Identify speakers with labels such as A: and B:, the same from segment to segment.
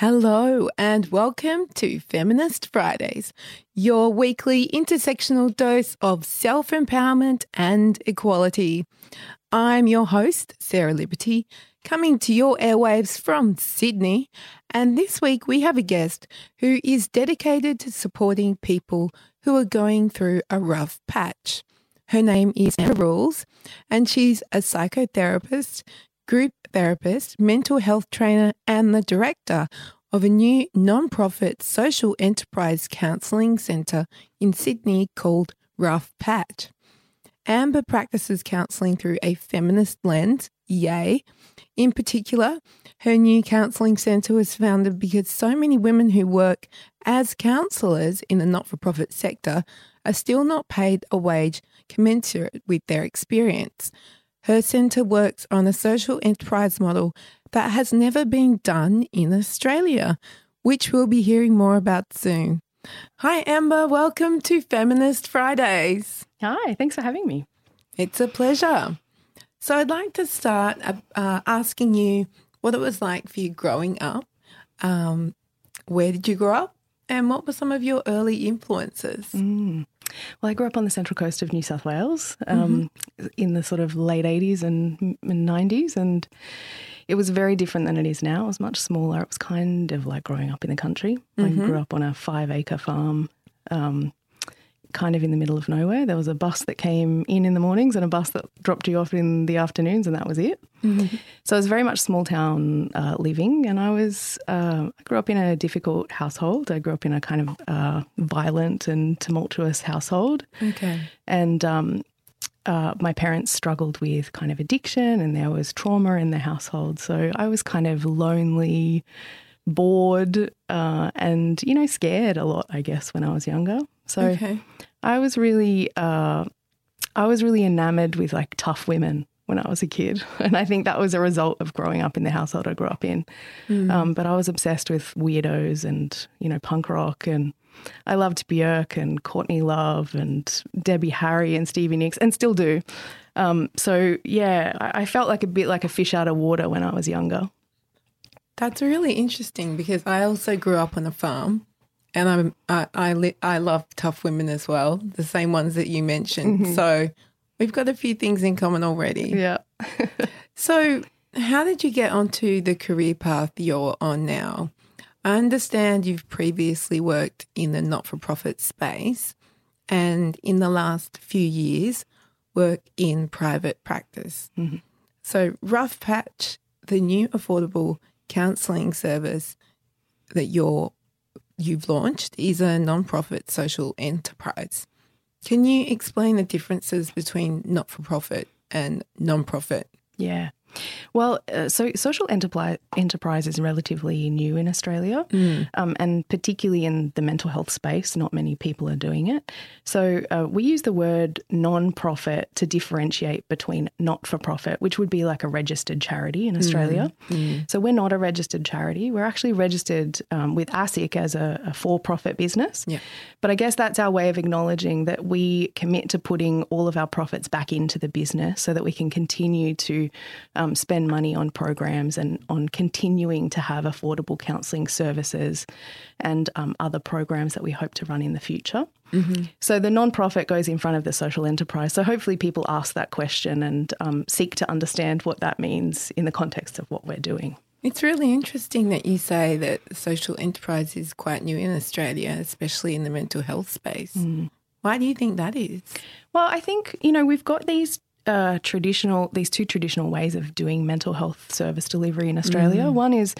A: Hello, and welcome to Feminist Fridays, your weekly intersectional dose of self empowerment and equality. I'm your host, Sarah Liberty, coming to your airwaves from Sydney. And this week we have a guest who is dedicated to supporting people who are going through a rough patch. Her name is Amber Rules, and she's a psychotherapist group therapist, mental health trainer, and the director of a new non-profit social enterprise counselling centre in Sydney called Rough Patch. Amber practices counselling through a feminist lens, yay. In particular, her new counselling centre was founded because so many women who work as counsellors in the not for profit sector are still not paid a wage commensurate with their experience. Her centre works on a social enterprise model that has never been done in Australia, which we'll be hearing more about soon. Hi, Amber. Welcome to Feminist Fridays.
B: Hi, thanks for having me.
A: It's a pleasure. So, I'd like to start uh, asking you what it was like for you growing up. Um, where did you grow up? And what were some of your early influences?
B: Mm. Well, I grew up on the central coast of New South Wales um, mm-hmm. in the sort of late 80s and, and 90s. And it was very different than it is now. It was much smaller. It was kind of like growing up in the country. Mm-hmm. I grew up on a five acre farm. Um, kind of in the middle of nowhere. There was a bus that came in in the mornings and a bus that dropped you off in the afternoons, and that was it. Mm-hmm. So it was very much small town uh, living, and I was uh, I grew up in a difficult household. I grew up in a kind of uh, violent and tumultuous household.
A: Okay,
B: and um, uh, my parents struggled with kind of addiction, and there was trauma in the household. So I was kind of lonely, bored, uh, and you know scared a lot. I guess when I was younger. So okay. I was really, uh, I was really enamored with like tough women when I was a kid, and I think that was a result of growing up in the household I grew up in. Mm. Um, but I was obsessed with weirdos and you know punk rock, and I loved Björk and Courtney Love and Debbie Harry and Stevie Nicks, and still do. Um, so yeah, I, I felt like a bit like a fish out of water when I was younger.
A: That's really interesting because I also grew up on a farm and I'm I I, li- I, love tough women as well, the same ones that you mentioned. Mm-hmm. So we've got a few things in common already.
B: Yeah.
A: so how did you get onto the career path you're on now? I understand you've previously worked in the not-for-profit space, and in the last few years, work in private practice. Mm-hmm. So Rough Patch, the new affordable counselling service that you're you've launched is a non-profit social enterprise. Can you explain the differences between not-for-profit and non-profit?
B: Yeah. Well, uh, so social enterprise, enterprise is relatively new in Australia, mm. um, and particularly in the mental health space, not many people are doing it. So uh, we use the word non-profit to differentiate between not-for-profit, which would be like a registered charity in Australia. Mm. Mm. So we're not a registered charity. We're actually registered um, with ASIC as a, a for-profit business.
A: Yeah.
B: But I guess that's our way of acknowledging that we commit to putting all of our profits back into the business so that we can continue to um, spend money on programs and on continuing to have affordable counselling services and um, other programs that we hope to run in the future. Mm-hmm. So the nonprofit goes in front of the social enterprise. So hopefully people ask that question and um, seek to understand what that means in the context of what we're doing.
A: It's really interesting that you say that social enterprise is quite new in Australia, especially in the mental health space. Mm. Why do you think that is?
B: Well, I think, you know, we've got these uh, traditional, these two traditional ways of doing mental health service delivery in Australia. Mm. One is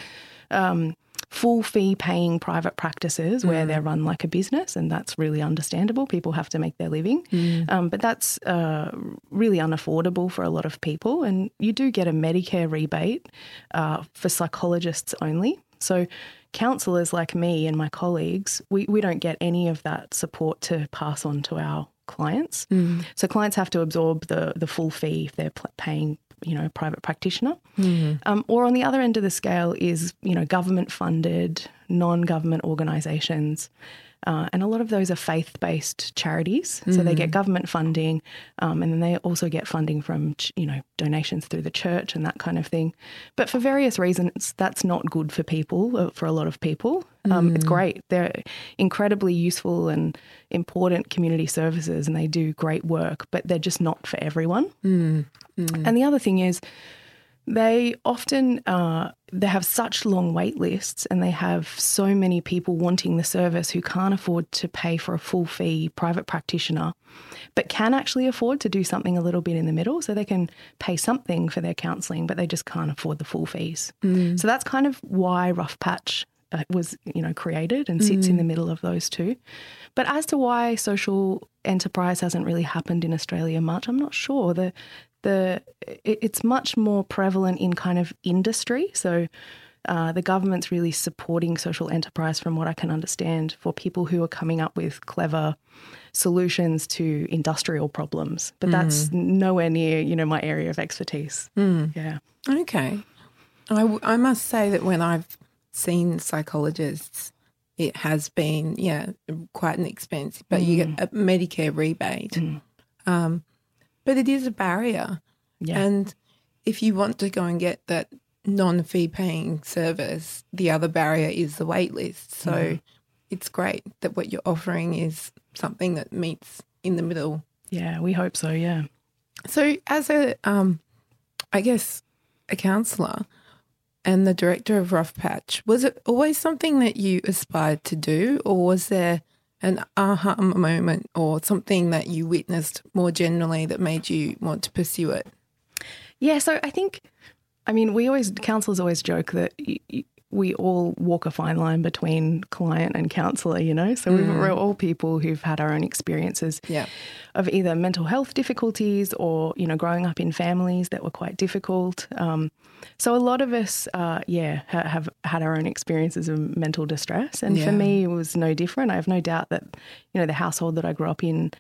B: um, full fee paying private practices where mm. they're run like a business, and that's really understandable. People have to make their living, mm. um, but that's uh, really unaffordable for a lot of people. And you do get a Medicare rebate uh, for psychologists only. So counsellors like me and my colleagues, we, we don't get any of that support to pass on to our clients. Mm. So clients have to absorb the the full fee if they're paying you know a private practitioner. Mm. Um, or on the other end of the scale is you know government funded non government organisations. Uh, and a lot of those are faith based charities. So they get government funding um, and then they also get funding from, ch- you know, donations through the church and that kind of thing. But for various reasons, that's not good for people, uh, for a lot of people. Um, It's great. They're incredibly useful and important community services and they do great work, but they're just not for everyone. And the other thing is, they often uh, they have such long wait lists and they have so many people wanting the service who can't afford to pay for a full fee private practitioner but can actually afford to do something a little bit in the middle so they can pay something for their counselling but they just can't afford the full fees. So that's kind of why rough patch uh, was you know created and sits in the middle of those two. But as to why social enterprise hasn't really happened in australia much i'm not sure. The the it's much more prevalent in kind of industry. So uh, the government's really supporting social enterprise, from what I can understand, for people who are coming up with clever solutions to industrial problems. But that's nowhere near you know my area of expertise. Yeah.
A: Okay. I, w- I must say that when I've seen psychologists, it has been, yeah, quite an expense, but you get a Medicare rebate. Um, but it is a barrier.
B: Yeah.
A: And if you want to go and get that non fee paying service, the other barrier is the wait list. So it's great that what you're offering is something that meets in the middle.
B: Yeah, we hope so. Yeah.
A: So, as a, um, I guess, a counsellor and the director of Rough Patch, was it always something that you aspired to do, or was there an uh-huh, aha moment or something that you witnessed more generally that made you want to pursue it?
B: Yeah, so I think, I mean, we always, counsellors always joke that we all walk a fine line between client and counsellor, you know? So we we're all people who've had our own experiences
A: Yeah.
B: of either mental health difficulties or, you know, growing up in families that were quite difficult. Um, so a lot of us, uh, yeah, ha- have had our own experiences of mental distress. And
A: Yeah.
B: for me, it was no different. I have no doubt that, you know, the household that I grew up in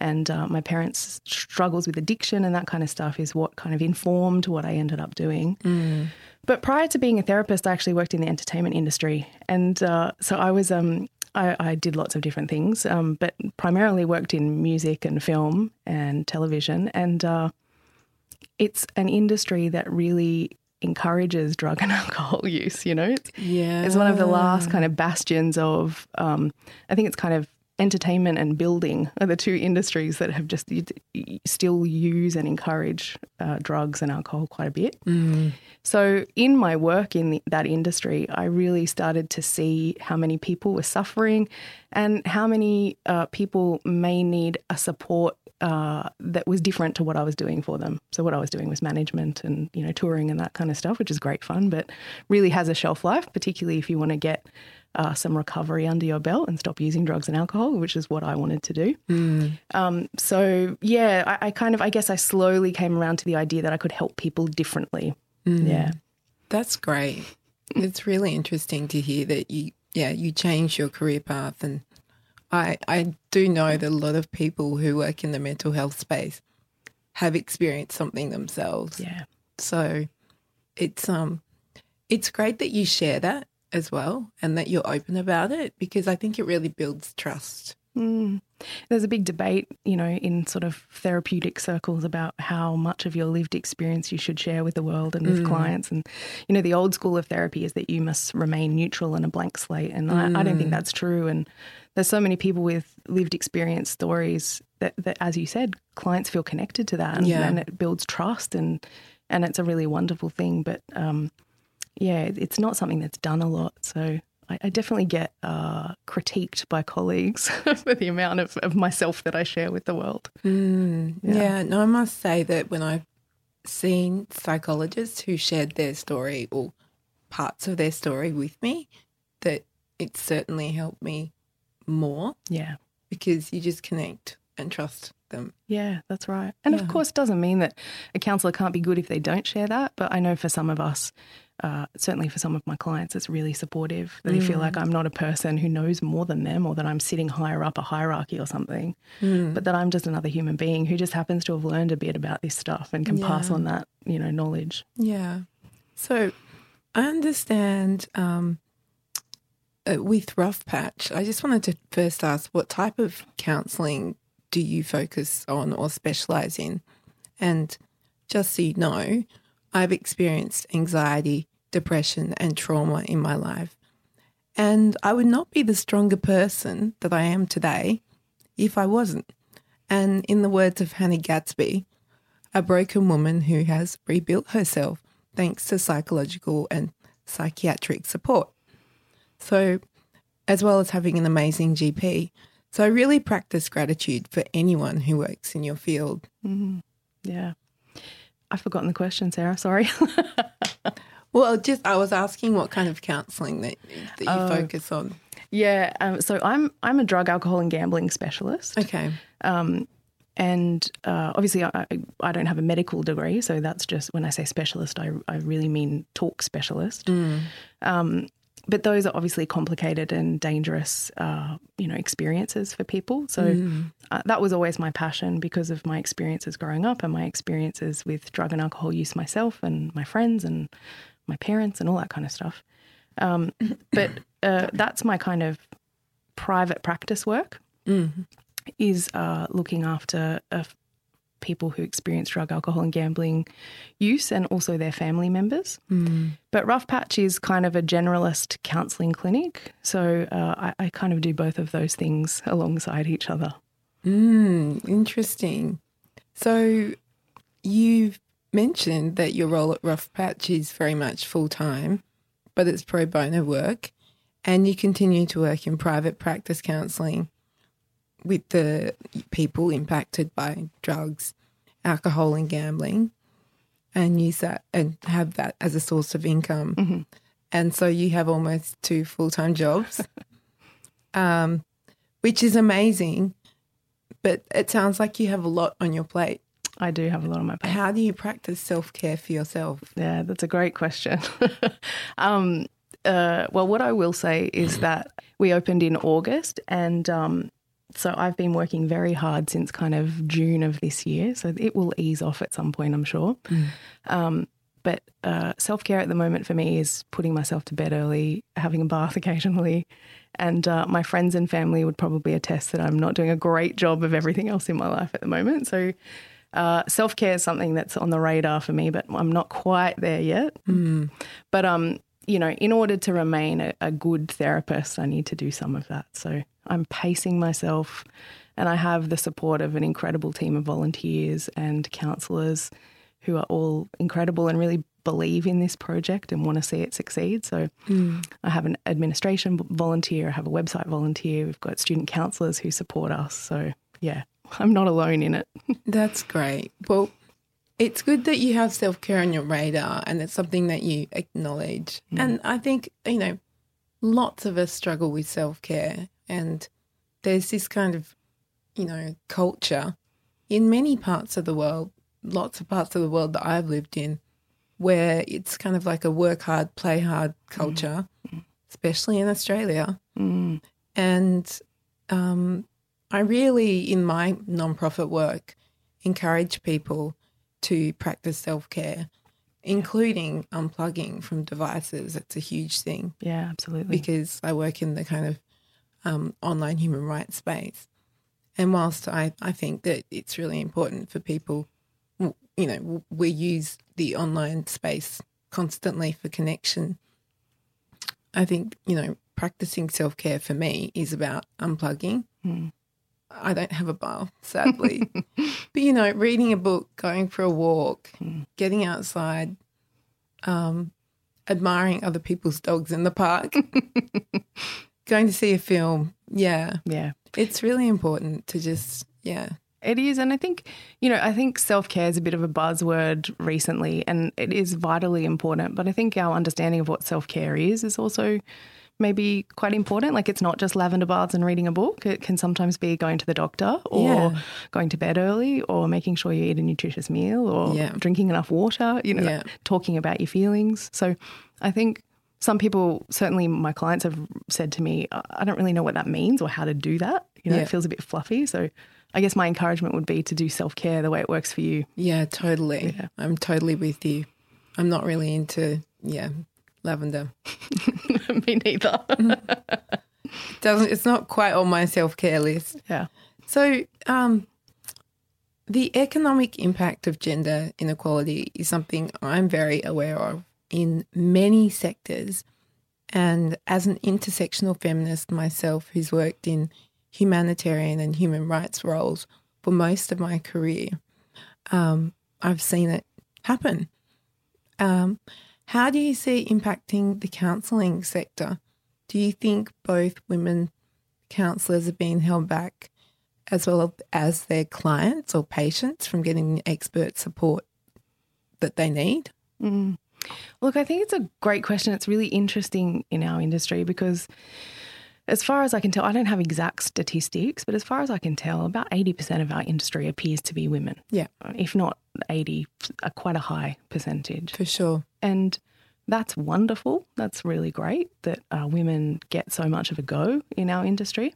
B: and uh, my parents' struggles with addiction and that kind of stuff is what kind of informed what I ended up doing. But prior to being a therapist, I actually worked in the entertainment industry, and uh, so I was um, I, I did lots of different things, um, but primarily worked in music and film and television, and uh, it's an industry that really encourages drug and alcohol use. You know, it's,
A: Yeah.
B: it's one of the last kind of bastions of. Um, I think it's kind of entertainment and building are the two industries that have just still use and encourage uh, drugs and alcohol quite a bit. So, in my work in the, that industry, I really started to see how many people were suffering and how many uh, people may need a support uh, that was different to what I was doing for them. So, what I was doing was management and you know touring and that kind of stuff, which is great fun, but really has a shelf life, particularly if you want to get uh, some recovery under your belt and stop using drugs and alcohol, which is what I wanted to do. Um, so, yeah, I, I kind of, I guess I slowly came around to the idea that I could help people differently. Yeah.
A: That's great. It's really interesting to hear that you, yeah, you changed your career path. And I, I do know that a lot of people who work in the mental health space have experienced something themselves.
B: Yeah.
A: So it's, um, it's great that you share that as well and that you're open about it because I think it really builds trust.
B: Mm. There's a big debate, you know, in sort of therapeutic circles about how much of your lived experience you should share with the world and with clients. And, you know, the old school of therapy is that you must remain neutral and a blank slate. And I, I don't think that's true. And there's so many people with lived experience stories that, that as you said, clients feel connected to that and,
A: Yeah.
B: and it builds trust and, and it's a really wonderful thing. But, um, yeah, it's not something that's done a lot. So I, I definitely get uh, critiqued by colleagues for the amount of, of myself that I share with the world.
A: Yeah. no, I must say that when I've seen psychologists who shared their story or parts of their story with me, that it certainly helped me more
B: Yeah.
A: because you just connect and trust them.
B: Yeah, that's right. And
A: Yeah.
B: of course, it doesn't mean that a counsellor can't be good if they don't share that. But I know for some of us, uh, certainly for some of my clients, it's really supportive that they feel like I'm not a person who knows more than them or that I'm sitting higher up a hierarchy or something, but that I'm just another human being who just happens to have learned a bit about this stuff and can pass on that, you know, knowledge.
A: Yeah. So I understand um, uh, with Rough Patch, I just wanted to first ask what type of counselling do you focus on or specialise in? And just so you know, I've experienced anxiety, depression, and trauma in my life. And I would not be the stronger person that I am today if I wasn't. And in the words of Hannah Gadsby, a broken woman who has rebuilt herself thanks to psychological and psychiatric support. So, as well as having an amazing GP. So, I really practice gratitude for anyone who works in your field.
B: Mm-hmm. Yeah. I've forgotten the question, Sarah. Sorry.
A: well, just I was asking what kind of counselling that, that you oh. focus on.
B: Yeah, um, so I'm I'm a drug, alcohol, and gambling specialist.
A: Okay. Um,
B: and uh, obviously, I, I don't have a medical degree, so that's just when I say specialist, I, I really mean talk specialist. Mm. Um, but those are obviously complicated and dangerous, uh, you know, experiences for people. So mm. uh, that was always my passion because of my experiences growing up and my experiences with drug and alcohol use myself and my friends and my parents and all that kind of stuff. Um, but uh, that's my kind of private practice work. Mm. Is uh, looking after people who experience drug, alcohol, and gambling use and also their family members. Mm. But Rough Patch is kind of a generalist counselling clinic. So uh, I, I, kind of do both of those things alongside each other.
A: Mm, interesting. So you've mentioned that your role at Rough Patch is very much full time, but it's pro bono work. And you continue to work in private practice counselling with the people impacted by drugs, alcohol, and gambling, and use that and have that as a source of income. Mm-hmm. And so you have almost two full time jobs, um, which is amazing. But it sounds like you have a lot on your plate.
B: I do have a lot on my plate.
A: How do you practice self care for yourself?
B: Yeah, that's a great question. um, uh, well, what I will say is that we opened in August, and um, so I've been working very hard since kind of June of this year. So it will ease off at some point, I'm sure. Mm. Um, but uh, self care at the moment for me is putting myself to bed early, having a bath occasionally. And uh, my friends and family would probably attest that I'm not doing a great job of everything else in my life at the moment. So uh, self care is something that's on the radar for me, but I'm not quite there yet. Mm. But um, you know, in order to remain a, a good therapist, I need to do some of that. So I'm pacing myself, and I have the support of an incredible team of volunteers and counsellors who are all incredible and really believe in this project and want to see it succeed. So mm. I have an administration volunteer, I have a website volunteer, we've got student counsellors who support us. So yeah, I'm not alone in it.
A: That's great. Well, it's good that you have self care on your radar and it's something that you acknowledge. Mm. And I think, you know, lots of us struggle with self care. And there's this kind of, you know, culture in many parts of the world, lots of parts of the world that I've lived in, where it's kind of like a work hard, play hard culture, mm. especially in Australia. Mm. And um, I really, in my nonprofit work, encourage people to practice self care, including unplugging from devices. It's a huge thing.
B: Yeah, absolutely.
A: Because I work in the kind of um, online human rights space. And whilst I, I think that it's really important for people, you know, we use the online space constantly for connection. I think, you know, practicing self care for me is about unplugging. Mm. I don't have a bar, sadly. but you know, reading a book, going for a walk, mm. getting outside, um, admiring other people's dogs in the park, going to see a film. Yeah.
B: Yeah.
A: It's really important to just, yeah.
B: It is. And I think, you know, I think self care is a bit of a buzzword recently and it is vitally important. But I think our understanding of what self care is is also maybe quite important. Like it's not just lavender baths and reading a book. It can sometimes be going to the doctor or yeah. going to bed early or making sure you eat a nutritious meal or yeah. drinking enough water, you know, yeah. talking about your feelings. So I think some people, certainly my clients have said to me, I don't really know what that means or how to do that. You know, it feels a bit fluffy. So I guess my encouragement would be to do self care the way it works for you.
A: Yeah, totally. Yeah, I'm totally with you. I'm not really into, yeah, Lavender.
B: Me neither.
A: Doesn't it's not quite on my self care list.
B: yeah.
A: So, um, the economic impact of gender inequality is something I'm very aware of in many sectors. And as an intersectional feminist myself who's worked in humanitarian and human rights roles for most of my career, um, I've seen it happen. Um, how do you see impacting the counselling sector? Do you think both women counsellors are being held back as well as their clients or patients from getting expert support that they need?
B: Mm. Look, I think it's a great question. It's really interesting in our industry because, as far as I can tell, I don't have exact statistics, but as far as I can tell, about 80% of our industry appears to be women.
A: Yeah.
B: If not 80, a quite a high percentage.
A: For sure.
B: And that's wonderful. That's really great that uh, women get so much of a go in our industry.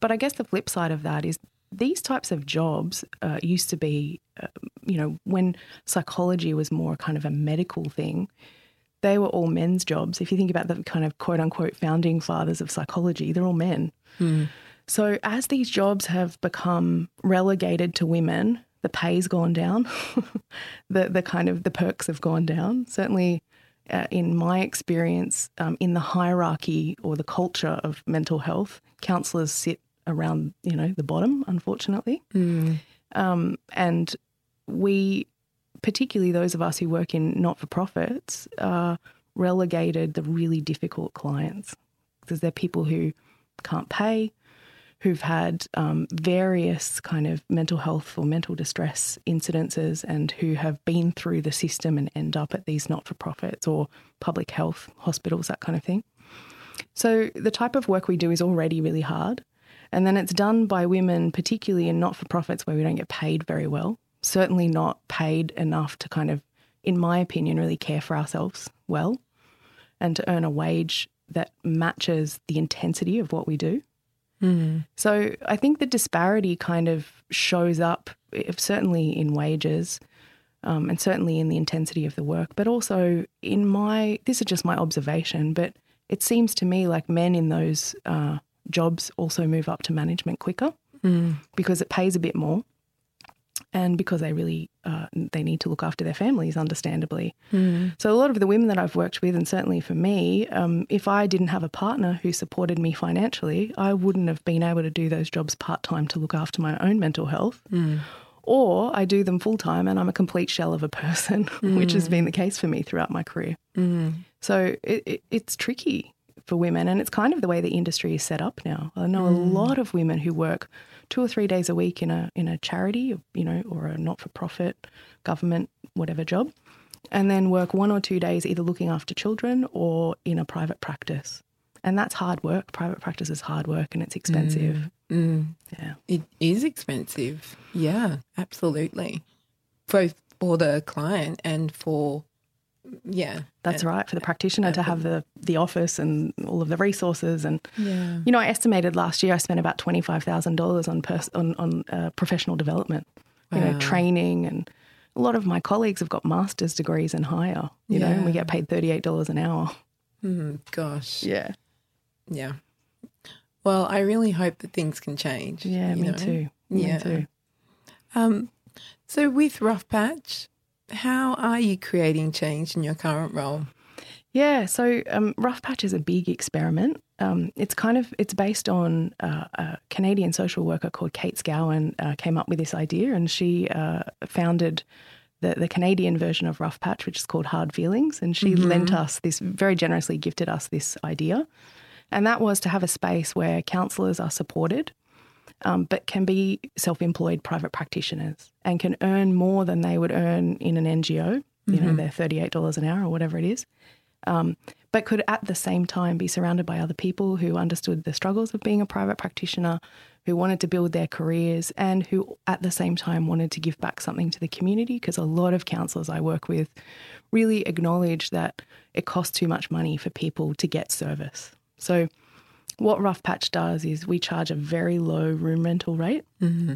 B: But I guess the flip side of that is these types of jobs uh, used to be, uh, you know, when psychology was more kind of a medical thing, they were all men's jobs. If you think about the kind of quote unquote founding fathers of psychology, they're all men.
A: Mm.
B: So as these jobs have become relegated to women, the pay's gone down, the the kind of the perks have gone down. Certainly, uh, in my experience, um, in the hierarchy or the culture of mental health, counsellors sit around you know the bottom, unfortunately,
A: Mm.
B: um, and we, particularly those of us who work in not for profits, are relegated the really difficult clients because they're people who can't pay, who've had um, various kind of mental health or mental distress incidences, and who have been through the system and end up at these not for profits or public health hospitals, that kind of thing. So the type of work we do is already really hard. And then it's done by women, particularly in not for profits where we don't get paid very well. Certainly not paid enough to kind of, in my opinion, really care for ourselves well and to earn a wage that matches the intensity of what we do.
A: Mm.
B: So I think the disparity kind of shows up if- certainly in wages um, and certainly in the intensity of the work, but also in my, this is just my observation, but it seems to me like men in those uh, jobs also move up to management quicker
A: Mm.
B: because it pays a bit more and because they really uh, they need to look after their families understandably
A: Mm.
B: so a lot of the women that I've worked with, and certainly for me, um, if I didn't have a partner who supported me financially, I wouldn't have been able to do those jobs part time to look after my own mental health.
A: Mm.
B: Or I do them full time and I'm a complete shell of a person, which has been the case for me throughout my career.
A: Mm.
B: So it, it, it's tricky for women, and it's kind of the way the industry is set up now. I know a lot of women who work two or three days a week in a in a charity, you know, or a not for profit, government, whatever job, and then work one or two days either looking after children or in a private practice. And that's hard work. Private practice is hard work and it's expensive.
A: Mm.
B: Yeah.
A: It is expensive. Yeah, absolutely. Both for the client and for, yeah.
B: That's right. For the practitioner to have the, the office and all of the resources. And,
A: Yeah.
B: you know, I estimated last year I spent about $25,000 on, pers- on, on uh, professional development, you know, training. And a lot of my colleagues have got master's degrees and higher, you know, and we get paid $38 an hour.
A: Mm, gosh.
B: Yeah.
A: Yeah. Well, I really hope that things can change.
B: Yeah, me
A: know?
B: too. Me
A: Yeah.
B: too.
A: Um, so with Rough Patch, how are you creating change in your current role?
B: Yeah, so um, Rough Patch is a big experiment. Um, it's kind of it's based on uh, a Canadian social worker called Kate Scowen uh, came up with this idea, and she uh, founded the, the Canadian version of Rough Patch, which is called Hard Feelings, and she lent us this very generously gifted us this idea, and that was to have a space where counsellors are supported. Um, but can be self employed private practitioners and can earn more than they would earn in an NGO, you know, their $38 an hour or whatever it is um, but could at the same time be surrounded by other people who understood the struggles of being a private practitioner, who wanted to build their careers, and who at the same time wanted to give back something to the community. Because a lot of counsellors I work with really acknowledge that it costs too much money for people to get service. So, what Rough Patch does is we charge a very low room rental rate. Mm-hmm.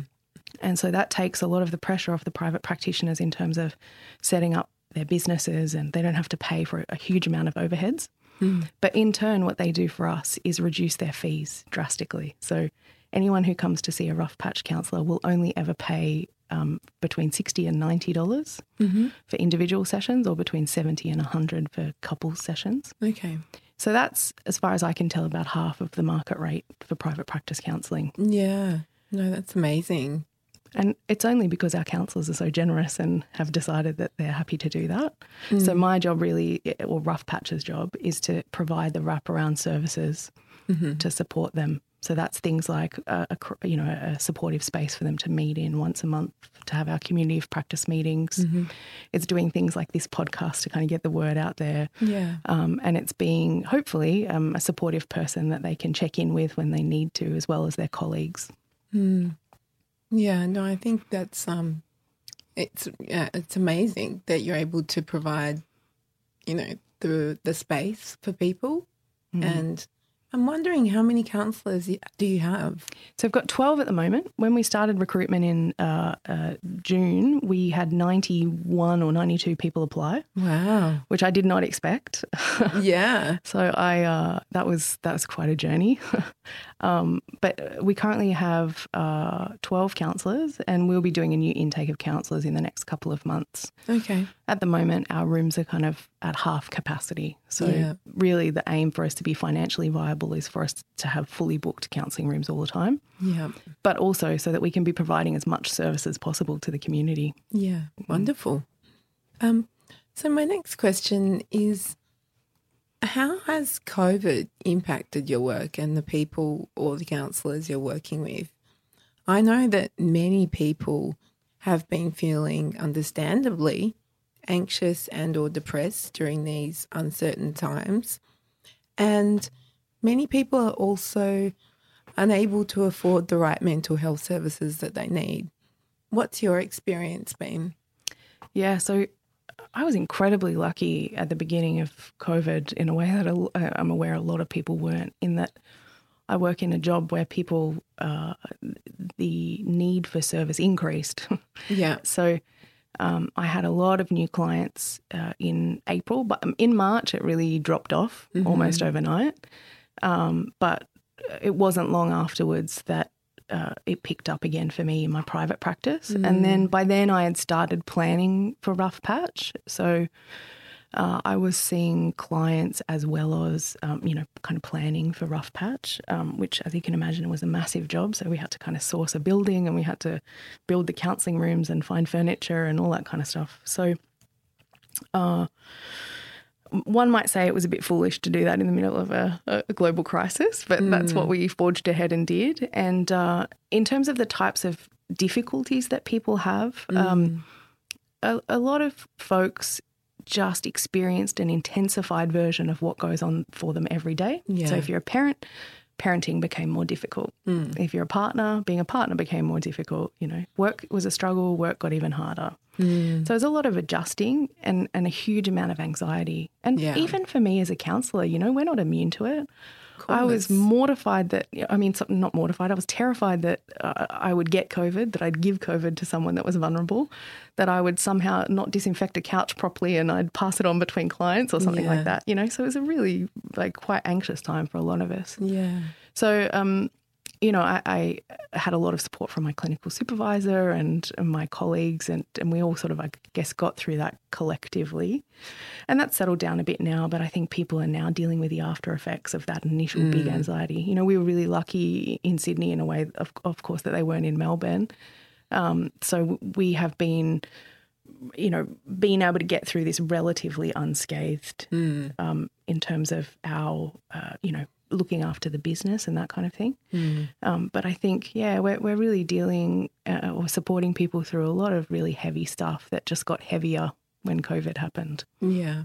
B: And so that takes a lot of the pressure off the private practitioners in terms of setting up their businesses and they don't have to pay for a huge amount of overheads. Mm. But in turn, what they do for us is reduce their fees drastically. So anyone who comes to see a rough patch counsellor will only ever pay um, between sixty and ninety dollars mm-hmm. for individual sessions, or between seventy and hundred for couple sessions.
A: Okay.
B: So that's, as far as I can tell, about half of the market rate for private practice counselling.
A: Yeah. No, that's amazing.
B: And it's only because our counsellors are so generous and have decided that they're happy to do that. So mm. my job really, or Rough Patch's job, is to provide the wraparound services mm-hmm. to support them. So that's things like a, a you know a supportive space for them to meet in once a month, to have our community of practice meetings. It's doing things like this podcast to kind of get the word out there.
A: Yeah.
B: Um, and it's being hopefully um, a supportive person that they can check in with when they need to, as well as their colleagues.
A: Yeah, no, I think that's um it's yeah, it's amazing that you're able to provide, you know, the the space for people. And I'm wondering how many counselors do you have?
B: So I've got 12 at the moment. When we started recruitment in uh, uh, June, we had 91 or 92 people apply,
A: Wow.
B: which I did not expect.
A: Yeah.
B: so I uh, that was that was quite a journey. um, but we currently have uh, 12 counsellors, and we'll be doing a new intake of counsellors in the next couple of months.
A: Okay.
B: At the moment, our rooms are kind of at half capacity. So,
A: Yeah.
B: really, the aim for us to be financially viable is for us to have fully booked counselling rooms all the time,
A: Yeah.
B: but also so that we can be providing as much service as possible to the community.
A: Yeah. Wonderful. Um so my next question is how has COVID impacted your work and the people or the counsellors you're working with? I know that many people have been feeling understandably anxious and or depressed during these uncertain times. And many people are also unable to afford the right mental health services that they need. What's your experience been?
B: Yeah, so I was incredibly lucky at the beginning of COVID in a way that I'm aware a lot of people weren't, in that I work in a job where people, uh, the need for service increased.
A: Yeah.
B: So um, I had a lot of new clients uh, in April, but um, in March it really dropped off almost overnight. Um, but it wasn't long afterwards that uh, it picked up again for me in my private practice. And then by then I had started planning for Rough Patch. So uh, I was seeing clients as well as, um, you know, kind of planning for Rough Patch, um, which, as you can imagine, was a massive job. So we had to kind of source a building and we had to build the counselling rooms and find furniture and all that kind of stuff. So uh, one might say it was a bit foolish to do that in the middle of a, a global crisis, but that's what we forged ahead and did. And uh, in terms of the types of difficulties that people have, um, a, a lot of folks just experienced an intensified version of what goes on for them every day.
A: Yeah.
B: So if you're a parent, parenting became more difficult. Mm. If you're a partner, being a partner became more difficult. You know, work was a struggle, work got even harder. Mm. So there's a lot of adjusting and, and a huge amount of anxiety. And
A: Yeah.
B: even for me as a counselor, you know, we're not immune to it. I was mortified that, I mean, not mortified, I was terrified that uh, I would get COVID, that I'd give COVID to someone that was vulnerable, that I would somehow not disinfect a couch properly and I'd pass it on between clients or something
A: Yeah.
B: like that, you know? So it was a really, like, quite anxious time for a lot of us.
A: Yeah.
B: So, um, you know, I, I had a lot of support from my clinical supervisor and, and my colleagues, and, and we all sort of, I guess, got through that collectively. And that's settled down a bit now, but I think people are now dealing with the after effects of that initial big anxiety. You know, we were really lucky in Sydney in a way, of, of course, that they weren't in Melbourne. Um, so we have been, you know, being able to get through this relatively unscathed um, in terms of our, uh, you know, looking after the business and that kind of thing. Um, but I think, yeah, we're, we're really dealing uh, or supporting people through a lot of really heavy stuff that just got heavier when COVID happened.
A: Yeah.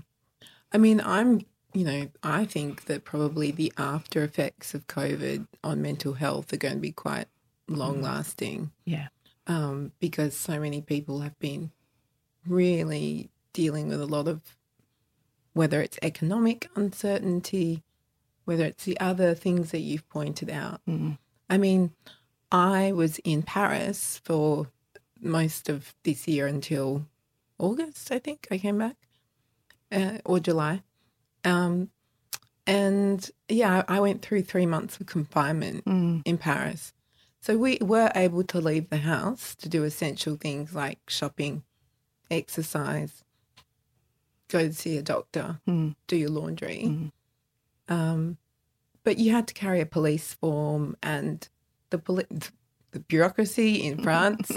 A: I mean, I'm, you know, I think that probably the after effects of COVID on mental health are going to be quite long lasting
B: Yeah.
A: um, because so many people have been really dealing with a lot of whether it's economic uncertainty, whether it's the other things that you've pointed out. I mean, I was in Paris for most of this year until August, I think I came back, uh, or July. Um, and yeah, I went through three months of confinement
B: Mm.
A: in Paris. So we were able to leave the house to do essential things like shopping, exercise, go to see a doctor,
B: Mm.
A: do your laundry.
B: Mm.
A: Um, but you had to carry a police form, and the poli- the bureaucracy in France,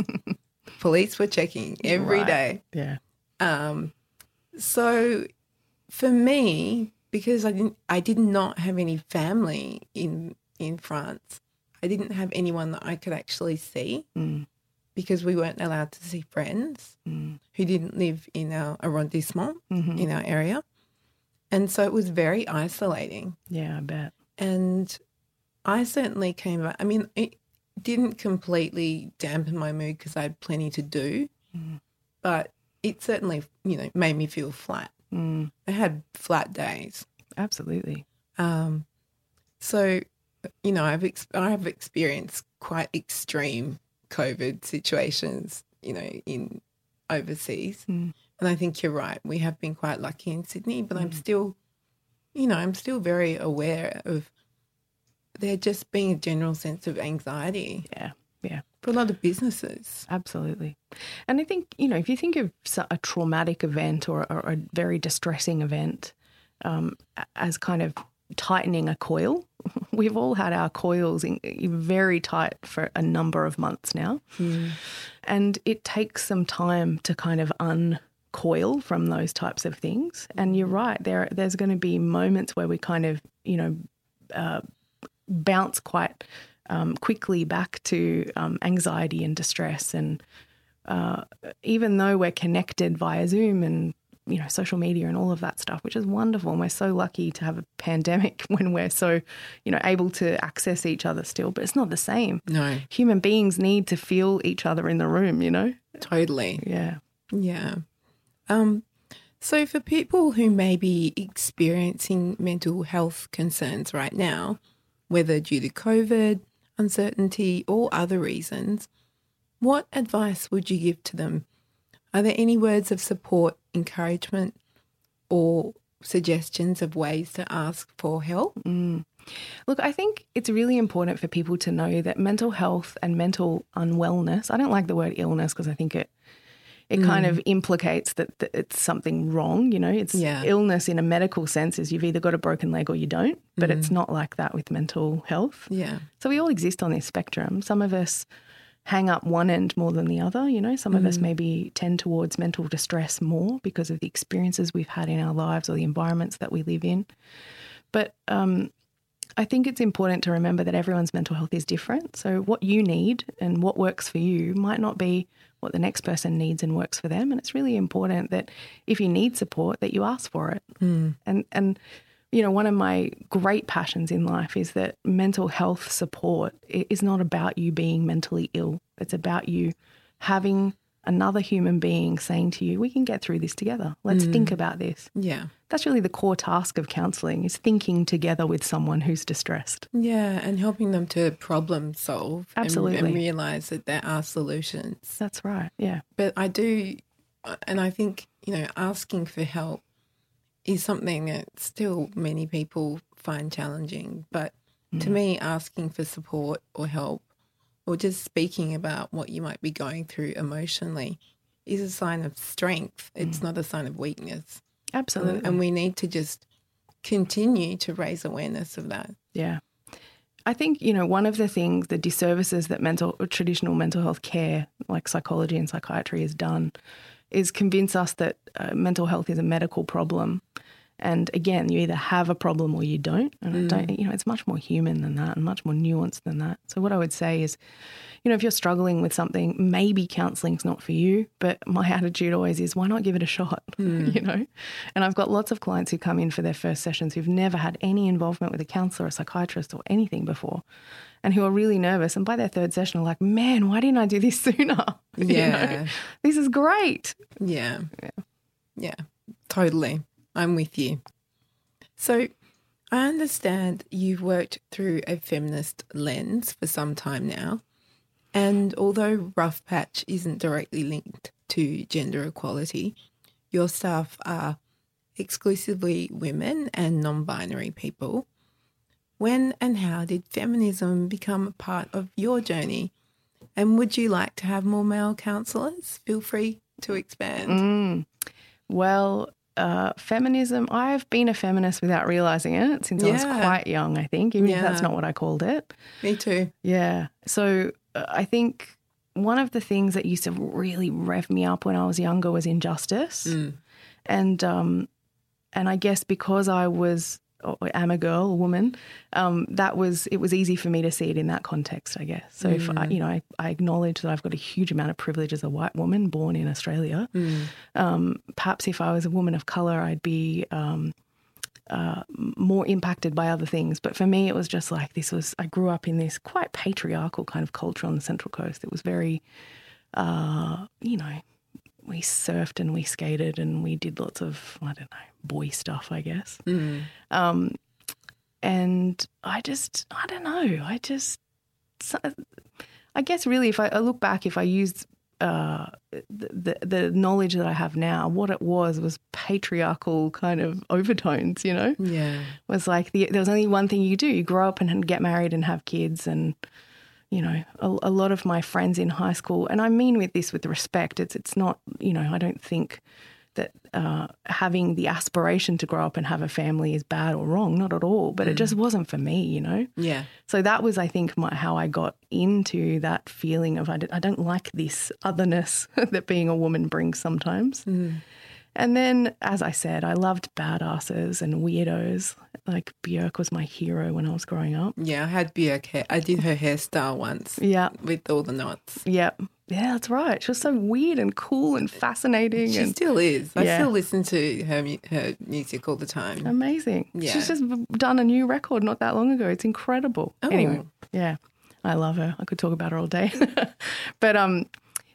A: police were checking every
B: Right.
A: day.
B: Yeah.
A: Um, so for me, because I didn't, I did not have any family in in France. I didn't have anyone that I could actually see
B: Mm.
A: because we weren't allowed to see friends
B: Mm.
A: who didn't live in our arrondissement
B: Mhm.
A: in our area, and so it was very isolating.
B: Yeah, I bet.
A: And I certainly came back. I mean, it didn't completely dampen my mood because I had plenty to do,
B: Mm.
A: but it certainly, you know, made me feel flat.
B: Mm.
A: I had flat days.
B: Absolutely.
A: Um, so, you know, I've ex- I've experienced quite extreme COVID situations, you know, in overseas,
B: Mm.
A: And I think you're right. We have been quite lucky in Sydney, but I'm
B: Mm.
A: still, you know, I'm still very aware of there just being a general sense of anxiety
B: Yeah. Yeah.
A: for a lot of businesses.
B: Absolutely. And I think, you know, if you think of a traumatic event or, or a very distressing event um, as kind of tightening a coil, we've all had our coils in, in very tight for a number of months now. And it takes some time to kind of uncoil from those types of things. And you're right, there there's going to be moments where we kind of, you know, uh, bounce quite um, quickly back to um, anxiety and distress. And uh, even though we're connected via Zoom and you know social media and all of that stuff, which is wonderful, and we're so lucky to have a pandemic when we're so you know able to access each other still, but it's not the same.
A: No,
B: Human beings need to feel each other in the room, you know.
A: totally.
B: Yeah.
A: Yeah. Um, so, for people who may be experiencing mental health concerns right now, whether due to COVID, uncertainty, or other reasons, what advice would you give to them? Are there any words of support, encouragement, or suggestions of ways to ask for help?
B: Mm. Look, I think it's really important for people to know that mental health and mental unwellness, I don't like the word illness because I think it it kind of mm. implicates that, that it's something wrong, you know. It's
A: Yeah.
B: illness in a medical sense is you've either got a broken leg or you don't, but it's mm. not like that with mental health.
A: Yeah.
B: So we all exist on this spectrum. Some of us hang up one end more than the other. You know, some of us mm. maybe tend towards mental distress more because of the experiences we've had in our lives or the environments that we live in. But um, I think it's important to remember that everyone's mental health is different. So what you need and what works for you might not be what the next person needs and works for them. And it's really important that if you need support, that you ask for it. Hmm. And and you know, one of my great passions in life is that mental health support is not about you being mentally ill. It's about you having another human being saying to you, "We can get through this together. Let's mm. think about this."
A: Yeah.
B: That's really the core task of counseling is thinking together with someone who's distressed.
A: Yeah. And helping them to problem solve and-
B: Absolutely.
A: and realize that there are solutions.
B: That's right. Yeah.
A: But I do, uh, and I think, you know, asking for help is something that still many people find challenging. But to mm. me, asking for support or help or just speaking about what you might be going through emotionally is a sign of strength. It's not a sign of weakness.
B: Absolutely.
A: And we need to just continue to raise awareness of that.
B: Yeah. I think, you know, one of the things, the disservices that mental traditional mental health care, like psychology and psychiatry, has done is convince us that uh, mental health is a medical problem. And again, you either have a problem or you don't. And I don't, mm. you know, it's much more human than that and much more nuanced than that. So, what I would say is, you know, if you're struggling with something, maybe counseling's not for you. But my attitude always is, why not give it a shot? Hmm. you know? And I've got lots of clients who come in for their first sessions who've never had any involvement with a counsellor, a psychiatrist, or anything before, and who are really nervous. And by their third session, are like, man, why didn't I do this sooner? You know?
A: Yeah.
B: this is great.
A: Yeah. Yeah. Totally. I'm with you. So I understand you've worked through a feminist lens for some time now. And although Rough Patch isn't directly linked to gender equality. Your staff are exclusively women and non binary people. When and how did feminism become a part of your journey? And would you like to have more male counsellors? Feel free to expand.
B: Mm. Well, uh, feminism, I've been a feminist without realizing it since I was quite young, I think, even if that's not what I called it.
A: Me too.
B: Yeah. So uh, I think one of the things that used to really rev me up when I was younger was injustice.
A: Mm.
B: And um, and I guess because I was am a girl, a woman, um, that was it was easy for me to see it in that context, I guess. So if I, you know, I, I acknowledge that I've got a huge amount of privilege as a white woman born in Australia. Um, perhaps if I was a woman of color, I'd be um, uh, more impacted by other things. But for me, it was just like this was. I grew up in this quite patriarchal kind of culture on the Central Coast. It was very, uh, you know, we surfed and we skated and we did lots of I don't know boy stuff, I guess. Um, and I just I don't know. I just I guess really, if I, I look back, if I used uh, the, the the knowledge that I have now, what it was was patriarchal kind of overtones. You know,
A: Yeah.
B: was like the, there was only one thing you do: you grow up and get married and have kids, and you know, a, a lot of my friends in high school, and I mean with this with respect. It's it's not you know I don't think that uh, having the aspiration to grow up and have a family is bad or wrong, not at all. But it just wasn't for me, you know.
A: Yeah.
B: So that was, I think, my, how I got into that feeling of I, d- I don't like this otherness that being a woman brings sometimes. And then, as I said, I loved badasses and weirdos. Like Björk was my hero when I was growing up.
A: Yeah. I had Björk hair. I did her hairstyle once
B: Yeah,
A: with all the knots.
B: yeah, yeah. That's right. She was so weird and cool and fascinating
A: She
B: and
A: still is. I
B: Yeah.
A: still listen to her her music all the time.
B: amazing.
A: Yeah.
B: She's just done a new record not that long ago. It's incredible.
A: Oh.
B: Anyway, yeah, I love her. I could talk about her all day. but um,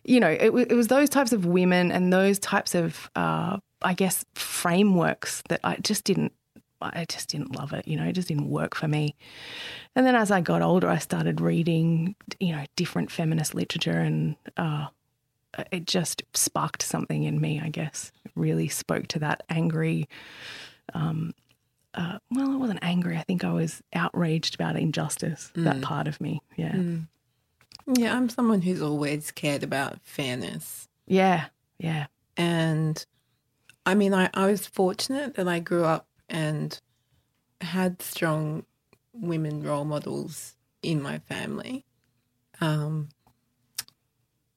B: you know, it, it was those types of women and those types of, uh, I guess, frameworks that I just didn't. I just didn't love it. You know, it just didn't work for me. And then as I got older, I started reading, you know, different feminist literature, and uh, it just sparked something in me. I guess it really spoke to that angry. Um, uh, well, I wasn't angry. I think I was outraged about injustice. That part of me, yeah,
A: Yeah, I'm someone who's always cared about fairness.
B: yeah, yeah,
A: And I mean, I, I was fortunate that I grew up and had strong women role models in my family. Um,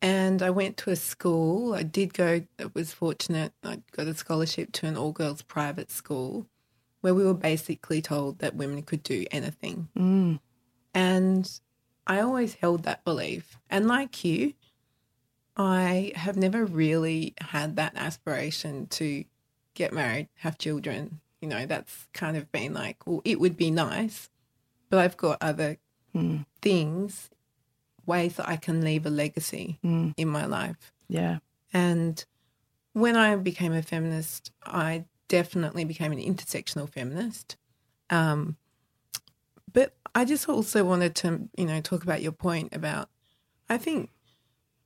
A: and I went to a school. I did go, I was fortunate. I got a scholarship to an all girls private school where we were basically told that women could do anything.
B: mm,
A: And I always held that belief. And like you, I have never really had that aspiration to get married, have children. You know, that's kind of been like, well, it would be nice, but I've got other
B: mm,
A: things, ways that I can leave a legacy
B: mm,
A: in my life.
B: yeah,
A: And when I became a feminist, I definitely became an intersectional feminist. Um, but I just also wanted to, you know, talk about your point about, I think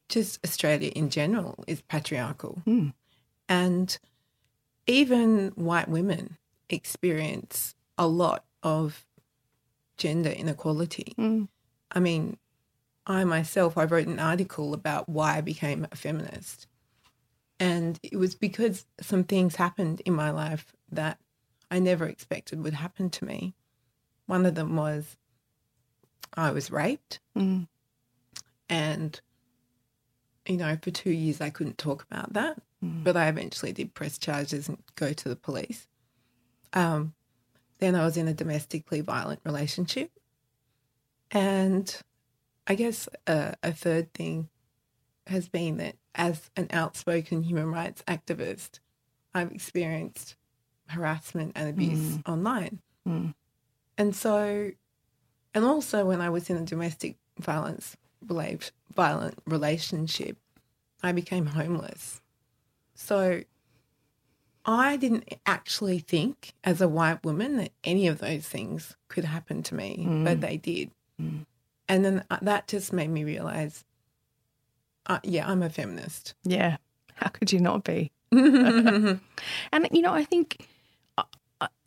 A: just Australia in general is patriarchal.
B: Mm.
A: And even white women experience a lot of gender inequality.
B: mm,
A: I mean, I myself, I wrote an article about why I became a feminist. And it was because some things happened in my life that I never expected would happen to me. One of them was I was raped,
B: mm,
A: and, you know, for two years I couldn't talk about that,
B: Mm.
A: but I eventually did press charges and go to the police. Um, then I was in a domestically violent relationship. And I guess uh, a third thing has been that as an outspoken human rights activist, I've experienced harassment and abuse online.
B: mm,
A: And so, and also when I was in a domestic violence violent relationship, I became homeless. So I didn't actually think as a white woman that any of those things could happen to me, but they did.
B: Mm.
A: And then uh, that just made me realize, uh, yeah, I'm a feminist.
B: yeah. How could you not be? and, you know, I think,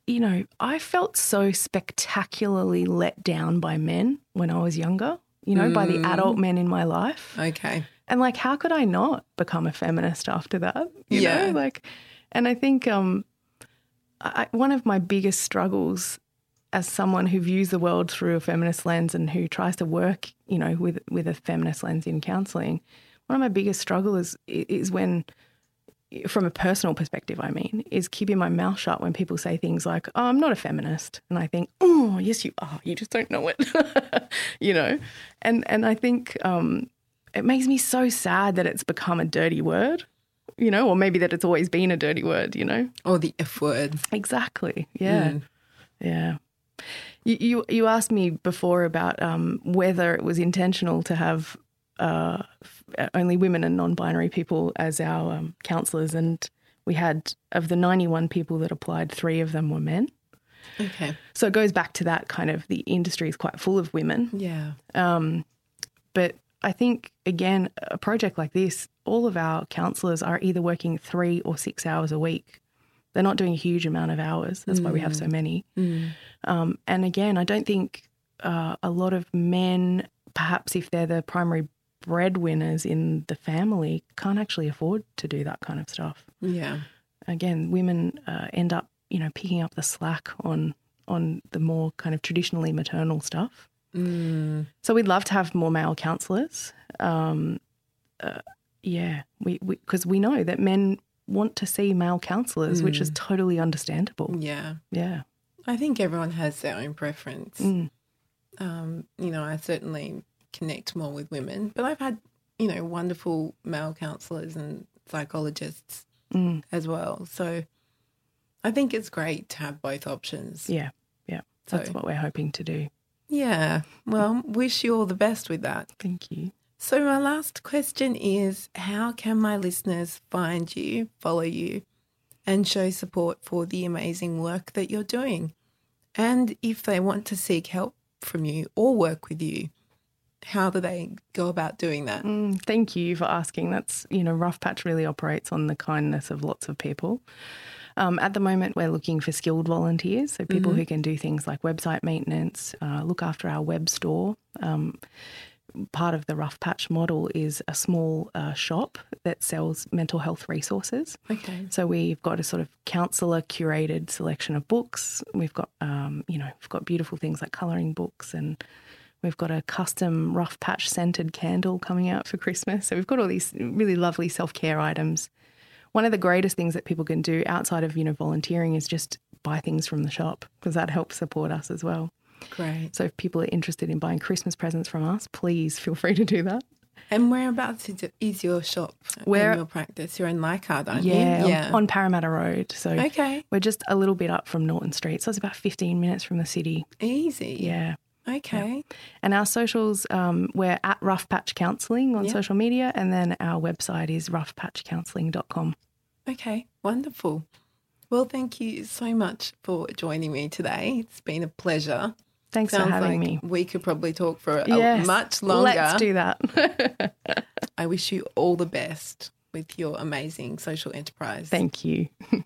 B: you know, I felt so spectacularly let down by men when I was younger, you know, mm. by the mm. adult men in my life.
A: Okay.
B: And like, how could I not become a feminist after that? You yeah. Know? Like, and I think um, I, one of my biggest struggles as someone who views the world through a feminist lens and who tries to work, you know, with with a feminist lens in counselling, one of my biggest struggles is, is when, from a personal perspective, I mean, is keeping my mouth shut when people say things like, "Oh, I'm not a feminist," and I think, "Oh, yes, you are. You just don't know it," you know, and and I think um, it makes me so sad that it's become a dirty word you know, or maybe that it's always been a dirty word, you know?
A: Or the F word.
B: Exactly. Yeah. Mm. Yeah. You, you, you asked me before about um, whether it was intentional to have uh, only women and non-binary people as our um, counsellors, and we had of the 91 people that applied, three of them were men.
A: Okay.
B: So it goes back to that kind of the industry is quite full of women.
A: Yeah.
B: Um, but I think, again, a project like this, all of our counsellors are either working three or six hours a week. They're not doing a huge amount of hours. That's mm. why we have so mm. many.
A: Mm.
B: Um, and again, I don't think uh, a lot of men, perhaps if they're the primary breadwinners in the family, can't actually afford to do that kind of stuff.
A: Yeah.
B: Again, women uh, end up, you know, picking up the slack on on the more kind of traditionally maternal stuff.
A: Mm.
B: So we'd love to have more male counsellors. Um, uh, yeah, we because we, we, know that men want to see male counsellors, mm. which is mm. totally understandable.
A: Yeah,
B: yeah.
A: I think everyone has their own preference.
B: Mm.
A: Um, you know, I certainly connect more with women, but I've had you know wonderful male counsellors and psychologists
B: mm.
A: as well. So I think it's great to have both options.
B: Yeah, yeah. So, That's what we're hoping to do.
A: Yeah. Well, wish you all the best with that.
B: Thank you.
A: So, my last question is How can my listeners find you, follow you, and show support for the amazing work that you're doing? And if they want to seek help from you or work with you, how do they go about doing that?
B: Mm, thank you for asking. That's, you know, Rough Patch really operates on the kindness of lots of people. Um, at the moment, we're looking for skilled volunteers, so people mm-hmm. who can do things like website maintenance, uh, look after our web store. Um, part of the Rough Patch model is a small uh, shop that sells mental health resources.
A: Okay.
B: So we've got a sort of counsellor curated selection of books. We've got, um, you know, we've got beautiful things like colouring books and We've got a custom rough patch scented candle coming out for Christmas. So we've got all these really lovely self care items one of the greatest things that people can do outside of you know volunteering is just buy things from the shop because that helps support us as well.
A: Great.
B: So if people are interested in buying Christmas presents from us, please feel free to do that.
A: And whereabouts is your shop Where, your practice? You're in Leichhardt, aren't
B: yeah,
A: you?
B: Yeah, on, on Parramatta Road. So
A: okay.
B: we're just a little bit up from Norton Street. So it's about 15 minutes from the city.
A: Easy.
B: Yeah.
A: Okay.
B: Yeah. And our socials, um, we're at Rough Patch Counselling on yep. social media, and then our website is roughpatchcounselling.com.
A: Okay, wonderful. Well, thank you so much for joining me today. It's been a pleasure.
B: Thanks Sounds for having
A: like
B: me.
A: We could probably talk for a yes, much longer.
B: Let's do that.
A: I wish you all the best with your amazing social enterprise.
B: Thank you.